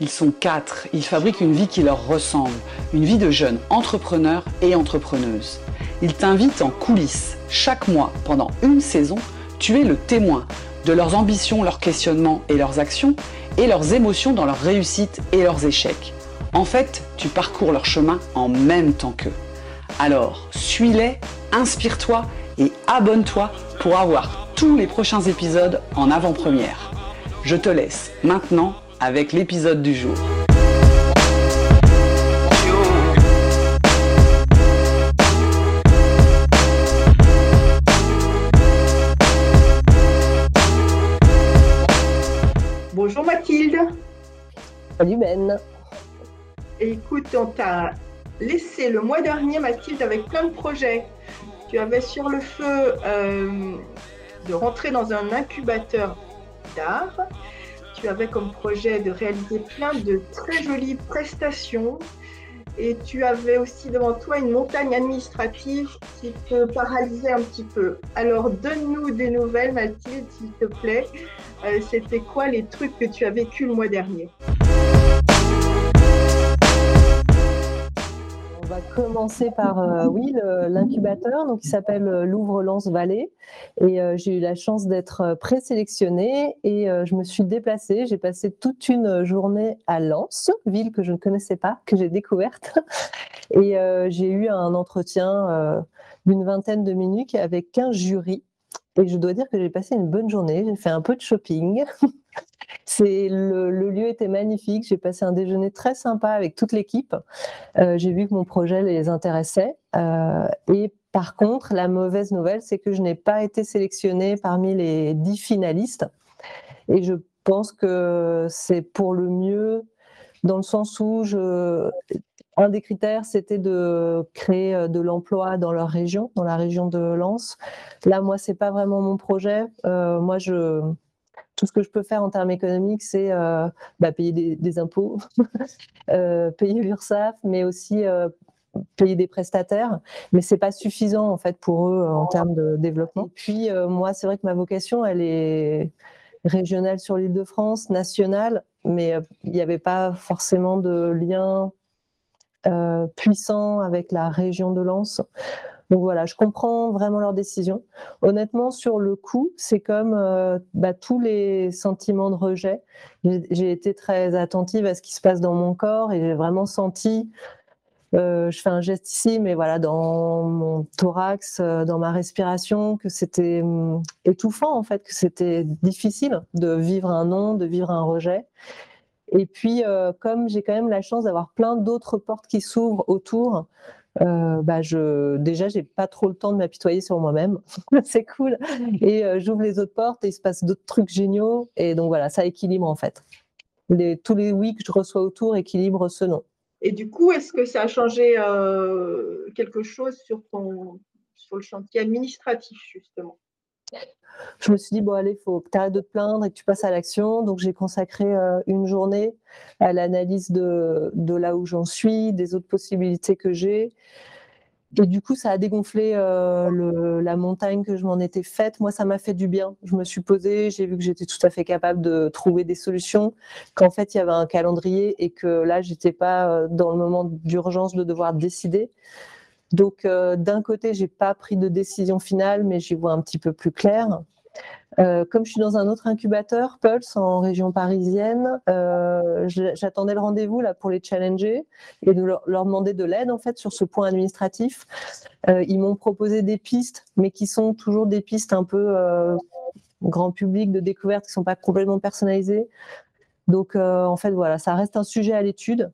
Ils sont quatre, ils fabriquent une vie qui leur ressemble, une vie de jeunes entrepreneurs et entrepreneuses. Ils t'invitent en coulisses. Chaque mois, pendant une saison, tu es le témoin de leurs ambitions, leurs questionnements et leurs actions, et leurs émotions dans leurs réussites et leurs échecs. En fait, tu parcours leur chemin en même temps qu'eux. Alors, suis-les, inspire-toi et abonne-toi pour avoir tous les prochains épisodes en avant-première. Je te laisse maintenant avec l'épisode du jour. Bonjour Mathilde. Salut Ben. Écoute, on t'a laissé le mois dernier, Mathilde, avec plein de projets. Tu avais sur le feu euh, de rentrer dans un incubateur d'art. Tu avais comme projet de réaliser plein de très jolies prestations. Et tu avais aussi devant toi une montagne administrative qui te paralysait un petit peu. Alors donne-nous des nouvelles, Mathilde, s'il te plaît. Euh, c'était quoi les trucs que tu as vécu le mois dernier? Commencer par euh, oui l'incubateur, donc il s'appelle euh, Louvre-Lens Vallée, et j'ai eu la chance d'être présélectionnée et je me suis déplacée. J'ai passé toute une journée à Lens, ville que je ne connaissais pas, que j'ai découverte, et j'ai eu un entretien d'une vingtaine de minutes avec un jury et je dois dire que j'ai passé une bonne journée. J'ai fait un peu de shopping. C'est le, lieu était magnifique. J'ai passé un déjeuner très sympa avec toute l'équipe. Euh, j'ai vu que mon projet les intéressait. Euh, et par contre, la mauvaise nouvelle, c'est que je n'ai pas été sélectionnée parmi les dix finalistes. Et je pense que c'est pour le mieux dans le sens où je, un des critères, c'était de créer euh, de l'emploi dans leur région, dans la région de Lens. Là, moi, c'est pas vraiment mon projet. Euh, moi, tout ce que je peux faire en termes économiques, c'est euh, bah, payer des, impôts, payer l'URSSAF, mais aussi payer des prestataires. Mais c'est pas suffisant en fait pour eux en termes de développement. Et puis moi, c'est vrai que ma vocation, elle est régionale sur l'île de France, nationale, mais il n'y avait pas forcément de lien euh, puissant avec la région de Lens. Donc voilà, je comprends vraiment leur décision. Honnêtement, sur le coup, c'est comme euh, bah, tous les sentiments de rejet. J'ai été très attentive à ce qui se passe dans mon corps et j'ai vraiment senti, euh, je fais un geste ici, mais voilà, dans mon thorax, dans ma respiration, que c'était hum, étouffant en fait, que c'était difficile de vivre un non, de vivre un rejet. Et puis, euh, comme j'ai quand même la chance d'avoir plein d'autres portes qui s'ouvrent autour, euh, bah je, déjà, j'ai pas trop le temps de m'apitoyer sur moi-même. c'est cool. Et euh, j'ouvre les autres portes et il se passe d'autres trucs géniaux. Et donc voilà, ça équilibre en fait. Tous les oui que je reçois autour équilibrent ce nom. Et du coup, est-ce que ça a changé quelque chose sur, ton, sur le chantier administratif, justement? Je me suis dit, bon, allez, il faut que tu arrêtes de te plaindre et que tu passes à l'action. Donc, j'ai consacré euh, une journée à l'analyse de, là où j'en suis, des autres possibilités que j'ai. Et du coup, ça a dégonflé euh, la montagne que je m'en étais faite. Moi, ça m'a fait du bien. Je me suis posée, j'ai vu que j'étais tout à fait capable de trouver des solutions, qu'en fait, il y avait un calendrier et que là, j'étais pas euh, dans le moment d'urgence de devoir décider. Donc, euh, d'un côté, j'ai pas pris de décision finale, mais j'y vois un petit peu plus clair. Euh, comme je suis dans un autre incubateur, Pulse, en région parisienne, euh, j'attendais le rendez-vous pour les challenger et de leur, demander de l'aide en fait sur ce point administratif. ils m'ont proposé des pistes, mais qui sont toujours des pistes un peu grand public de découverte, qui sont pas complètement personnalisées. Donc en fait voilà, ça reste un sujet à l'étude.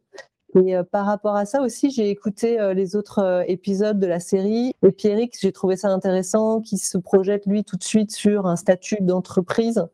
Et euh, par rapport à ça aussi, j'ai écouté euh, les autres euh, épisodes de la série. Et Pierrick, j'ai trouvé ça intéressant, qui se projette lui tout de suite sur un statut d'entreprise,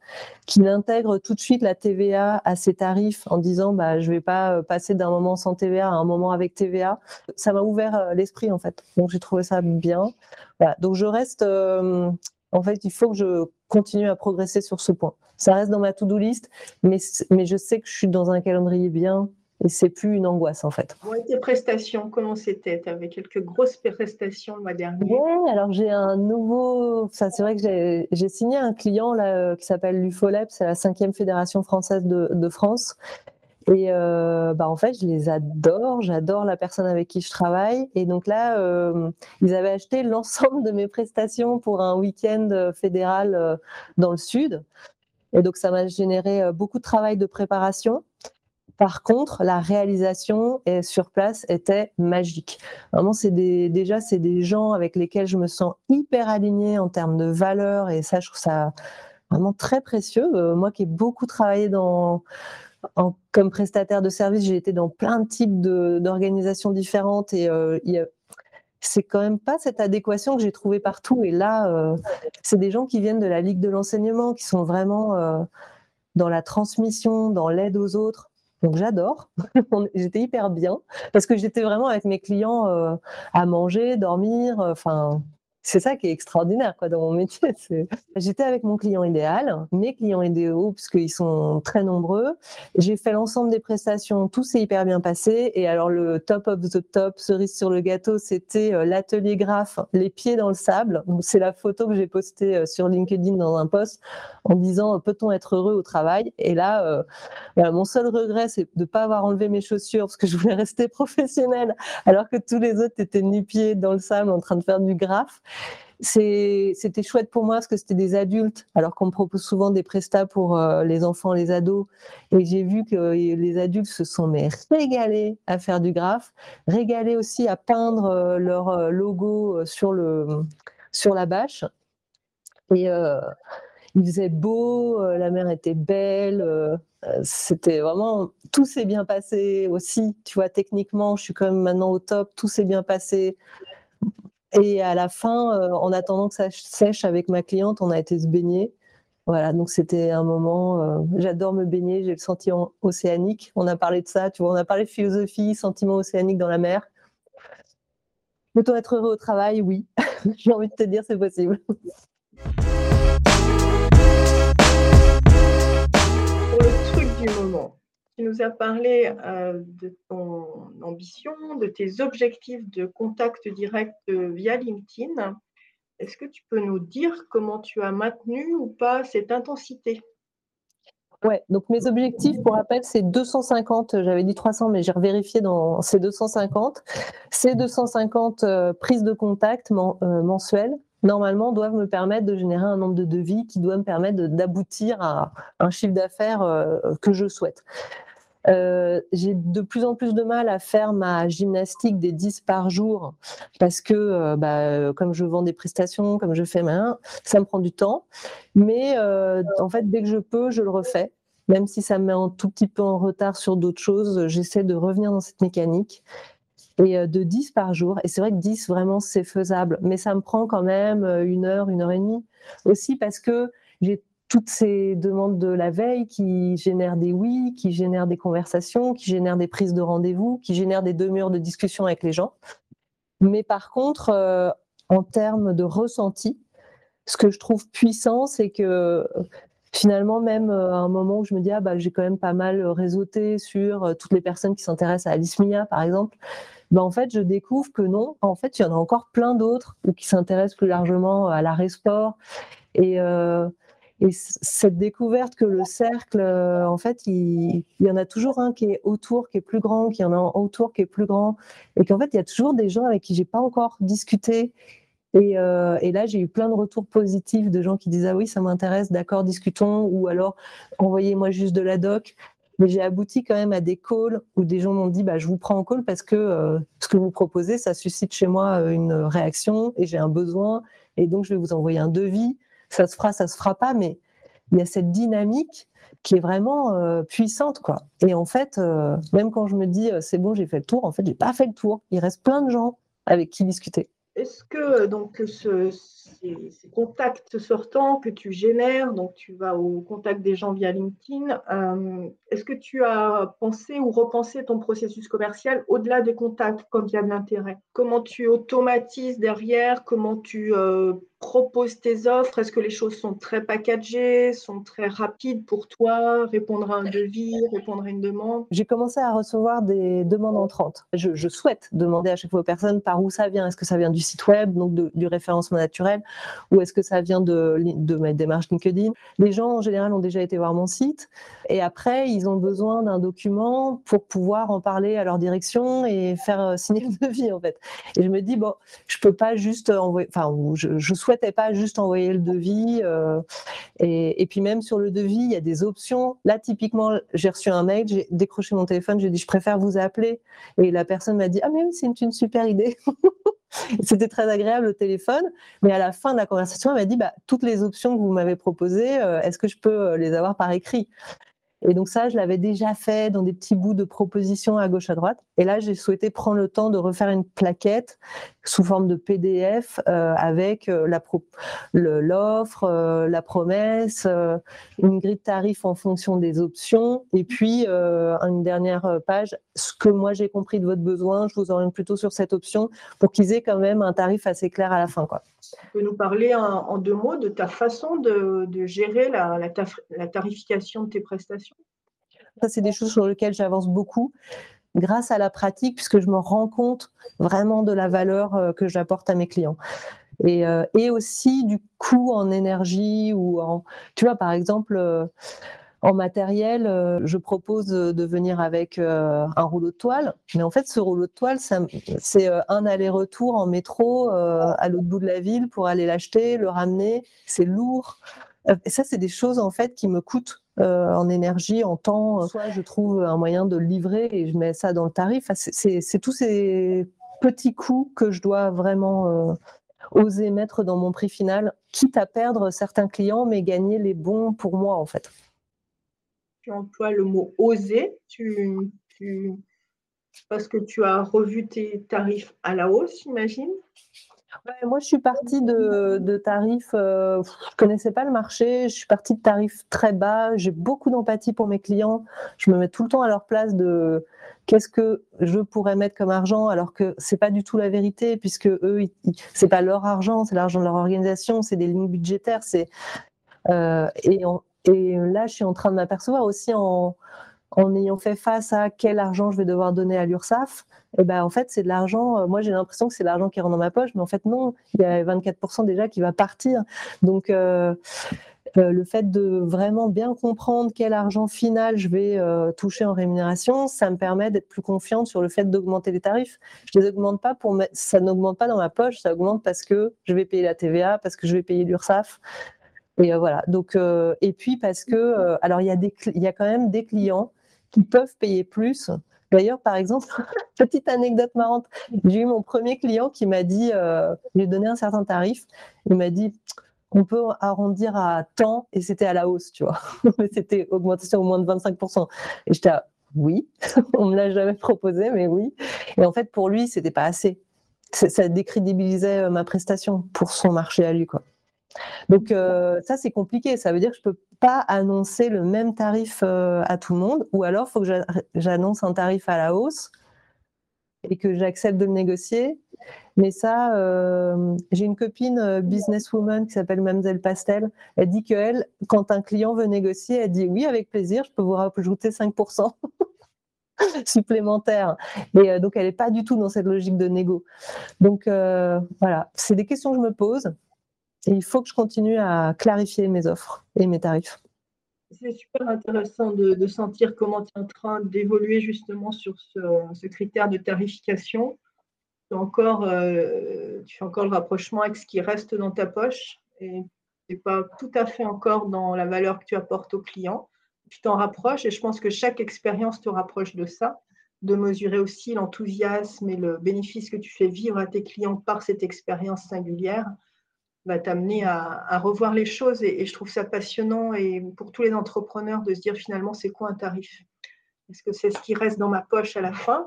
qui intègre tout de suite la TVA à ses tarifs en disant bah, je vais pas passer d'un moment sans TVA à un moment avec TVA. Ça m'a ouvert l'esprit en fait. Donc j'ai trouvé ça bien. Voilà. Donc je reste. en fait, il faut que je continue à progresser sur ce point. Ça reste dans ma to-do list, mais, mais je sais que je suis dans un calendrier bien et c'est plus une angoisse en fait. tes prestations, comment c'était? Tu avais quelques grosses prestations le mois dernier? Oui, alors j'ai un nouveau. Ça, c'est vrai que j'ai signé un client là, euh, qui s'appelle l'UFOLEP, c'est la cinquième fédération française de, de, France. Et bah, en fait, je les adore, j'adore la personne avec qui je travaille. Et donc là, ils avaient acheté l'ensemble de mes prestations pour un week-end fédéral dans le sud. Et donc, ça m'a généré beaucoup de travail de préparation. Par contre, la réalisation sur place était magique. Vraiment, c'est déjà c'est des gens avec lesquels je me sens hyper alignée en termes de valeurs et ça, je trouve ça vraiment très précieux. Euh, moi, qui ai beaucoup travaillé dans comme prestataire de service, j'ai été dans plein de types d'organisations différentes et euh, c'est quand même pas cette adéquation que j'ai trouvée partout. Et là, euh, c'est des gens qui viennent de la Ligue de l'enseignement, qui sont vraiment dans la transmission, dans l'aide aux autres. Donc j'adore. j'étais hyper bien parce que j'étais vraiment avec mes clients euh, à manger, dormir. Euh, enfin, c'est ça qui est extraordinaire quoi, dans mon métier. J'étais avec mon client idéal, mes clients idéaux, puisqu'ils sont très nombreux. J'ai fait l'ensemble des prestations, tout s'est hyper bien passé. Et alors, le top of the top, cerise sur le gâteau, c'était euh, l'atelier graphe, les pieds dans le sable. C'est la photo que j'ai postée euh, sur LinkedIn dans un post en disant peut-on être heureux au travail? Et là, euh, mon seul regret, c'est de ne pas avoir enlevé mes chaussures parce que je voulais rester professionnelle alors que tous les autres étaient nu-pieds dans le sable en train de faire du graphe. C'était chouette pour moi parce que c'était des adultes, alors qu'on me propose souvent des prestats pour euh, les enfants, les ados. Et j'ai vu que les adultes se sont régalés à faire du graphe, régalés aussi à peindre euh, leur euh, logo sur, le, sur la bâche. Et il faisait beau, la mer était belle. c'était vraiment tout s'est bien passé aussi. Tu vois, techniquement, je suis quand même maintenant au top. Tout s'est bien passé. Et à la fin, euh, en attendant que ça sèche avec ma cliente, on a été se baigner. Voilà, donc c'était un moment. Euh, j'adore me baigner, j'ai le sentiment océanique. On a parlé de ça, tu vois, on a parlé de philosophie, sentiment océanique dans la mer. Peut-on être heureux au travail? Oui. j'ai envie de te dire, c'est possible. Le truc du moment, tu nous as parlé euh, de ton ambition, de tes objectifs de contact direct via LinkedIn. Est-ce que tu peux nous dire comment tu as maintenu ou pas cette intensité? Ouais, donc mes objectifs, pour rappel, c'est 250, j'avais dit 300, mais j'ai revérifié dans ces 250. Ces 250 euh, prises de contact euh, mensuelles, normalement, doivent me permettre de générer un nombre de devis qui doit me permettre d'aboutir à un chiffre d'affaires que je souhaite. Euh, j'ai de plus en plus de mal à faire ma gymnastique des 10 par jour parce que, euh, bah, comme je vends des prestations, comme je fais ma ça me prend du temps. Mais euh, en fait, dès que je peux, je le refais. Même si ça me met un tout petit peu en retard sur d'autres choses, j'essaie de revenir dans cette mécanique. Et de 10 par jour. Et c'est vrai que 10, vraiment, c'est faisable. Mais ça me prend quand même une heure, une heure et demie. Aussi parce que j'ai toutes ces demandes de la veille qui génèrent des oui, qui génèrent des conversations, qui génèrent des prises de rendez-vous, qui génèrent des demi-heures de discussion avec les gens. Mais par contre, euh, en termes de ressenti, ce que je trouve puissant, c'est que finalement, même euh, à un moment où je me dis, ah, bah, j'ai quand même pas mal réseauté sur euh, toutes les personnes qui s'intéressent à Alice Mia, par exemple, bah, en fait, je découvre que non, en fait, il y en a encore plein d'autres qui s'intéressent plus largement à l'arrêt sport. Et, et cette découverte que le cercle, euh, en fait, il, y en a toujours un qui est autour, qui est plus grand, qui en a un autour qui est plus grand, et qu'en fait, il y a toujours des gens avec qui j'ai pas encore discuté. Et, euh, et là, j'ai eu plein de retours positifs de gens qui disent ah oui, ça m'intéresse, d'accord, discutons, ou alors envoyez-moi juste de la doc. Mais j'ai abouti quand même à des calls où des gens m'ont dit bah, je vous prends en call parce que euh, ce que vous proposez, ça suscite chez moi une réaction et j'ai un besoin, et donc je vais vous envoyer un devis ça se fera, ça se fera pas, mais il y a cette dynamique qui est vraiment euh, puissante, quoi. Et en fait, euh, même quand je me dis euh, c'est bon, j'ai fait le tour, en fait, j'ai pas fait le tour. Il reste plein de gens avec qui discuter. Est-ce que donc ce, ces, contacts sortants que tu génères, donc tu vas au contact des gens via LinkedIn, est-ce que tu as pensé ou repensé ton processus commercial au-delà des contacts comme il y a de l'intérêt? Comment tu automatises derrière? Comment tu proposes tes offres? Est-ce que les choses sont très packagées, sont très rapides pour toi? Répondre à un devis, répondre à une demande? J'ai commencé à recevoir des demandes entrantes. Je, je, souhaite demander à chaque fois aux personnes par où ça vient. Est-ce que ça vient du site web, donc du référencement naturel, ou est-ce que ça vient de, ma démarche LinkedIn? Les gens en général ont déjà été voir mon site et après ils ont besoin d'un document pour pouvoir en parler à leur direction et faire euh, signer le devis en fait. Et je me dis bon, je peux pas juste envoyer, enfin je souhaite souhaitais pas juste envoyer le devis. Euh, et, puis même sur le devis, il y a des options. Là, typiquement, j'ai reçu un mail, j'ai décroché mon téléphone, j'ai dit je préfère vous appeler. Et la personne m'a dit ah mais c'est une, super idée. C'était très agréable au téléphone, mais à la fin de la conversation, elle m'a dit bah, toutes les options que vous m'avez proposées, euh, est-ce que je peux euh, les avoir par écrit? Et donc ça, je l'avais déjà fait dans des petits bouts de propositions à gauche à droite. Et là, j'ai souhaité prendre le temps de refaire une plaquette sous forme de PDF euh, avec euh, l'offre, euh, la promesse, une grille de tarifs en fonction des options, et puis une dernière page. Ce que moi j'ai compris de votre besoin, je vous oriente plutôt sur cette option pour qu'ils aient quand même un tarif assez clair à la fin. Quoi. Tu peux nous parler en, deux mots de ta façon de, gérer la, la, tarification de tes prestations? Ça, c'est des choses sur lesquelles j'avance beaucoup grâce à la pratique, puisque je me rends compte vraiment de la valeur euh, que j'apporte à mes clients. Et, euh, et, aussi du coût en énergie ou en, tu vois, par exemple, euh, en matériel, je propose de venir avec un rouleau de toile, mais en fait, ce rouleau de toile, c'est un aller-retour en métro à l'autre bout de la ville pour aller l'acheter, le ramener. C'est lourd. Et ça, c'est des choses en fait qui me coûtent euh, en énergie, en temps. Soit je trouve un moyen de le livrer et je mets ça dans le tarif. c'est tous ces petits coûts que je dois vraiment euh, oser mettre dans mon prix final, quitte à perdre certains clients, mais gagner les bons pour moi en fait. Tu emploies le mot oser, parce que tu as revu tes tarifs à la hausse, j'imagine? Moi, je suis partie de, tarifs, euh, je ne connaissais pas le marché, je suis partie de tarifs très bas, j'ai beaucoup d'empathie pour mes clients, je me mets tout le temps à leur place de qu'est-ce que je pourrais mettre comme argent alors que c'est pas du tout la vérité puisque eux, c'est pas leur argent, c'est l'argent de leur organisation, c'est des lignes budgétaires, euh, et, et là, je suis en train de m'apercevoir aussi en ayant fait face à quel argent je vais devoir donner à l'URSSAF, et eh ben en fait c'est de l'argent. Euh, moi j'ai l'impression que c'est l'argent qui rentre dans ma poche, mais en fait non, il y a 24% déjà qui va partir. Donc euh, euh, le fait de vraiment bien comprendre quel argent final je vais toucher en rémunération, ça me permet d'être plus confiante sur le fait d'augmenter les tarifs. Je les augmente pas pour ça n'augmente pas dans ma poche, ça augmente parce que je vais payer la TVA, parce que je vais payer l'URSSAF. Et voilà. Donc et puis parce que alors il y a quand même des clients qui peuvent payer plus. D'ailleurs, par exemple, petite anecdote marrante, j'ai eu mon premier client qui m'a dit, euh, j'ai donné un certain tarif, il m'a dit, on peut arrondir à temps et c'était à la hausse, tu vois. c'était augmentation au moins de 25%. Et j'étais à, oui, on me l'a jamais proposé, mais oui. Et en fait, pour lui, c'était pas assez. Ça décrédibilisait euh, ma prestation pour son marché à lui, quoi. Donc euh, ça c'est compliqué, ça veut dire que je peux pas annoncer le même tarif euh, à tout le monde, ou alors il faut que j'annonce un tarif à la hausse et que j'accepte de le négocier. Mais ça, euh, j'ai une copine businesswoman qui s'appelle Mademoiselle Pastel. Elle dit que elle, quand un client veut négocier, elle dit oui avec plaisir, je peux vous rajouter 5% supplémentaire. Et donc elle n'est pas du tout dans cette logique de négo. Donc voilà, c'est des questions que je me pose. Et il faut que je continue à clarifier mes offres et mes tarifs. C'est super intéressant de, sentir comment tu es en train d'évoluer justement sur ce, critère de tarification. Tu, encore, euh, tu fais encore le rapprochement avec ce qui reste dans ta poche et tu n'es pas tout à fait encore dans la valeur que tu apportes au client. Tu t'en rapproches et je pense que chaque expérience te rapproche de ça, de mesurer aussi l'enthousiasme et le bénéfice que tu fais vivre à tes clients par cette expérience singulière va t'amener à, revoir les choses et, je trouve ça passionnant et pour tous les entrepreneurs de se dire finalement c'est quoi un tarif? Est-ce que c'est ce qui reste dans ma poche à la fin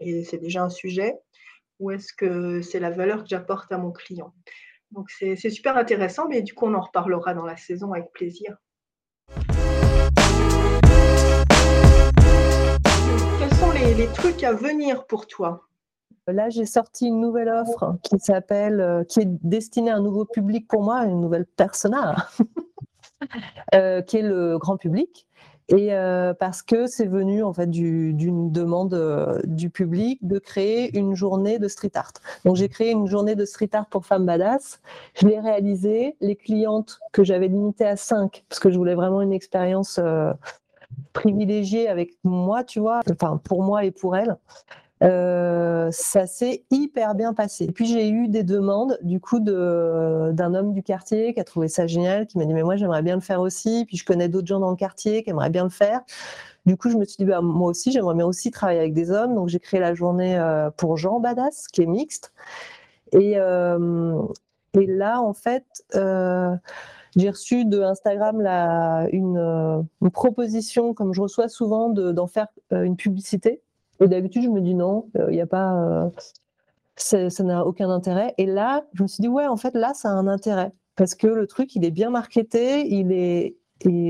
et c'est déjà un sujet? Ou est-ce que c'est la valeur que j'apporte à mon client? Donc c'est super intéressant mais du coup on en reparlera dans la saison avec plaisir. Quels sont les trucs à venir pour toi? Là, j'ai sorti une nouvelle offre qui s'appelle, qui est destinée à un nouveau public pour moi, une nouvelle persona, qui est le grand public. Et euh, parce que c'est venu en fait d'une demande euh, du public de créer une journée de street art. Donc j'ai créé une journée de street art pour femmes badass. Je l'ai réalisée. Les clientes que j'avais limitées à 5, parce que je voulais vraiment une expérience euh, privilégiée avec moi, tu vois, enfin pour moi et pour elles. Euh, ça s'est hyper bien passé. Et puis j'ai eu des demandes du coup d'un homme du quartier qui a trouvé ça génial, qui m'a dit mais moi j'aimerais bien le faire aussi. Puis je connais d'autres gens dans le quartier qui aimeraient bien le faire. Du coup je me suis dit bah, moi aussi j'aimerais bien aussi travailler avec des hommes. Donc j'ai créé la journée euh, pour Jean Badass qui est mixte. Et, euh, là en fait j'ai reçu de Instagram la, une, proposition, comme je reçois souvent, d'en faire une publicité. Et d'habitude, je me dis non, il euh, n'y a pas. Euh, ça n'a aucun intérêt. Et là, je me suis dit, ouais, en fait, là, ça a un intérêt. Parce que le truc, il est bien marketé, il est,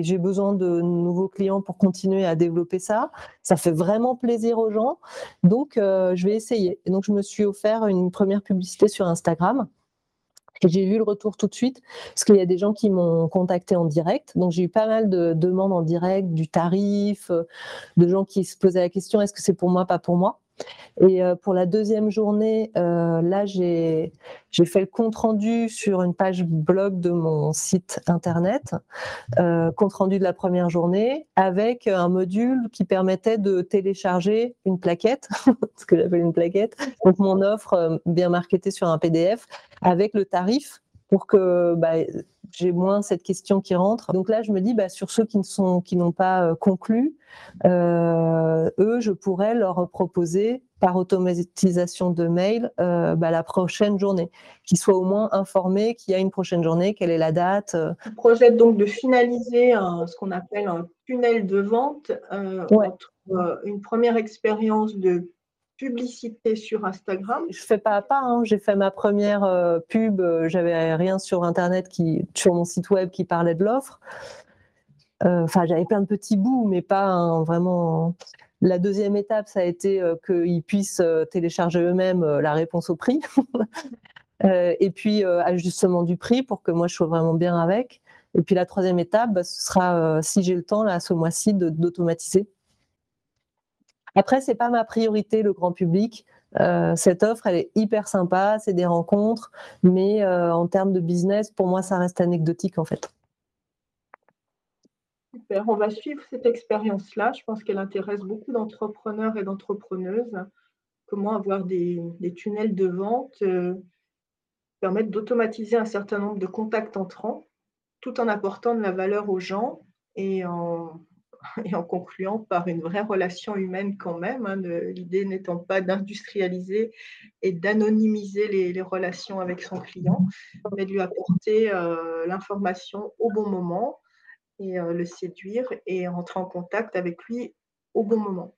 j'ai besoin de nouveaux clients pour continuer à développer ça. Ça fait vraiment plaisir aux gens. Donc, euh, je vais essayer. Et donc, je me suis offert une première publicité sur Instagram. J'ai vu le retour tout de suite, parce qu'il y a des gens qui m'ont contacté en direct. Donc j'ai eu pas mal de demandes en direct, du tarif, euh, de gens qui se posaient la question est-ce que c'est pour moi, pas pour moi? Et euh, pour la deuxième journée, euh, là, j'ai fait le compte rendu sur une page blog de mon site internet, euh, compte rendu de la première journée, avec un module qui permettait de télécharger une plaquette, ce que j'appelle une plaquette, donc mon offre bien marketée sur un PDF, avec le tarif pour que bah, j'ai moins cette question qui rentre. Donc là, je me dis, bah, sur ceux qui ne sont, qui n'ont pas euh, conclu, euh, eux, je pourrais leur proposer par automatisation de mail euh, bah, la prochaine journée, qu'ils soient au moins informés qu'il y a une prochaine journée, quelle est la date. Je projette donc de finaliser ce qu'on appelle un tunnel de vente entre une première expérience de publicité sur Instagram Je fais pas à pas. Hein. J'ai fait ma première euh, pub. Euh, j'avais rien sur Internet sur mon site web qui parlait de l'offre. Euh, enfin, j'avais plein de petits bouts, mais pas vraiment. La deuxième étape, ça a été qu'ils puissent télécharger eux-mêmes la réponse au prix. et puis ajustement du prix pour que moi je sois vraiment bien avec. Et puis la troisième étape, bah, ce sera, si j'ai le temps, là, ce mois-ci, d'automatiser après, c'est pas ma priorité, le grand public. Euh, cette offre, elle est hyper sympa, c'est des rencontres, mais euh, en termes de business, pour moi, ça reste anecdotique en fait. Super, on va suivre cette expérience-là. Je pense qu'elle intéresse beaucoup d'entrepreneurs et d'entrepreneuses. Comment avoir des, tunnels de vente euh, permettent d'automatiser un certain nombre de contacts entrants tout en apportant de la valeur aux gens et en et en concluant par une vraie relation humaine quand même, hein, l'idée n'étant pas d'industrialiser et d'anonymiser les, relations avec son client, mais de lui apporter euh, l'information au bon moment et euh, le séduire et rentrer en contact avec lui au bon moment.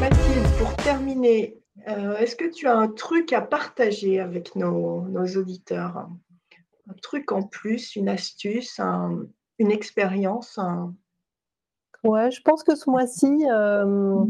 Mathilde, pour terminer, euh, est-ce que tu as un truc à partager avec nos auditeurs? Un truc en plus, une astuce, une expérience Ouais, je pense que ce mois-ci, euh,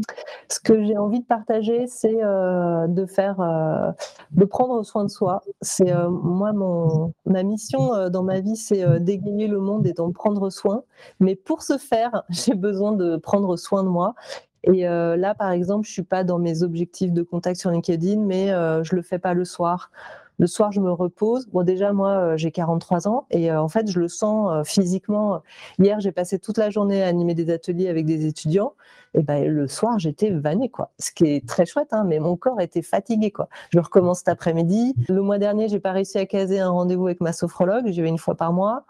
ce que j'ai envie de partager, c'est euh, de faire, euh, de prendre soin de soi. C'est moi mon ma mission dans ma vie, c'est d'égayer le monde et d'en prendre soin. Mais pour ce faire, j'ai besoin de prendre soin de moi. Et là, par exemple, je suis pas dans mes objectifs de contact sur LinkedIn, mais je le fais pas le soir. Le soir, je me repose. Bon, déjà, moi, euh, j'ai 43 ans et euh, en fait, je le sens euh, physiquement. Hier, j'ai passé toute la journée à animer des ateliers avec des étudiants. Et ben, le soir, j'étais vannée, quoi. Ce qui est très chouette, hein, mais mon corps était fatigué, quoi. Je recommence cet après-midi. Le mois dernier, j'ai pas réussi à caser un rendez-vous avec ma sophrologue. J'y vais une fois par mois.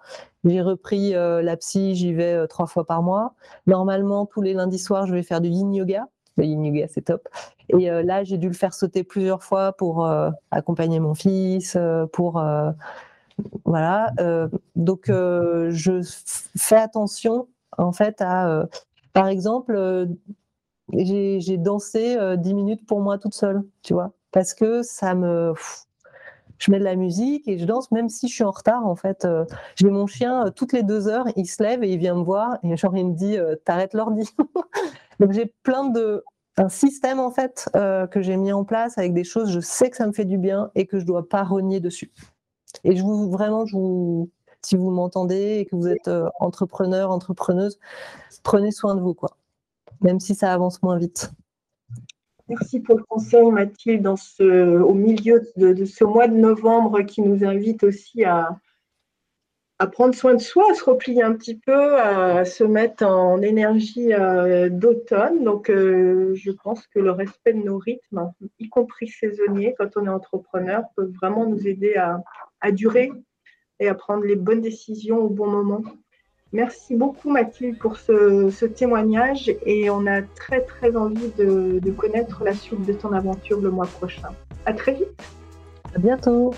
J'ai repris la psy, j'y vais trois fois par mois. Normalement, tous les lundis soirs, je vais faire du yin yoga. C'est top. Et euh, là, j'ai dû le faire sauter plusieurs fois pour euh, accompagner mon fils, euh, pour voilà. donc, je fais attention en fait à, par exemple, j'ai dansé 10 minutes pour moi toute seule, tu vois, parce que ça me je mets de la musique et je danse même si je suis en retard en fait. j'ai mon chien toutes les deux heures, il se lève et il vient me voir et genre il me dit t'arrêtes l'ordi. Donc j'ai plein de un système en fait euh, que j'ai mis en place avec des choses, je sais que ça me fait du bien et que je dois pas renier dessus. Et je vous vraiment, je vous, si vous m'entendez et que vous êtes euh, entrepreneur, entrepreneuse, prenez soin de vous quoi, même si ça avance moins vite. Merci pour le conseil, Mathilde, dans ce, au milieu de, ce mois de novembre qui nous invite aussi à, à prendre soin de soi, à se replier un petit peu, à se mettre en énergie euh, d'automne. Donc, euh, je pense que le respect de nos rythmes, y compris saisonniers, quand on est entrepreneur, peut vraiment nous aider à, à durer et à prendre les bonnes décisions au bon moment. Merci beaucoup Mathilde pour ce, témoignage et on a très très envie de, de connaître la suite de ton aventure le mois prochain. À très vite. À bientôt.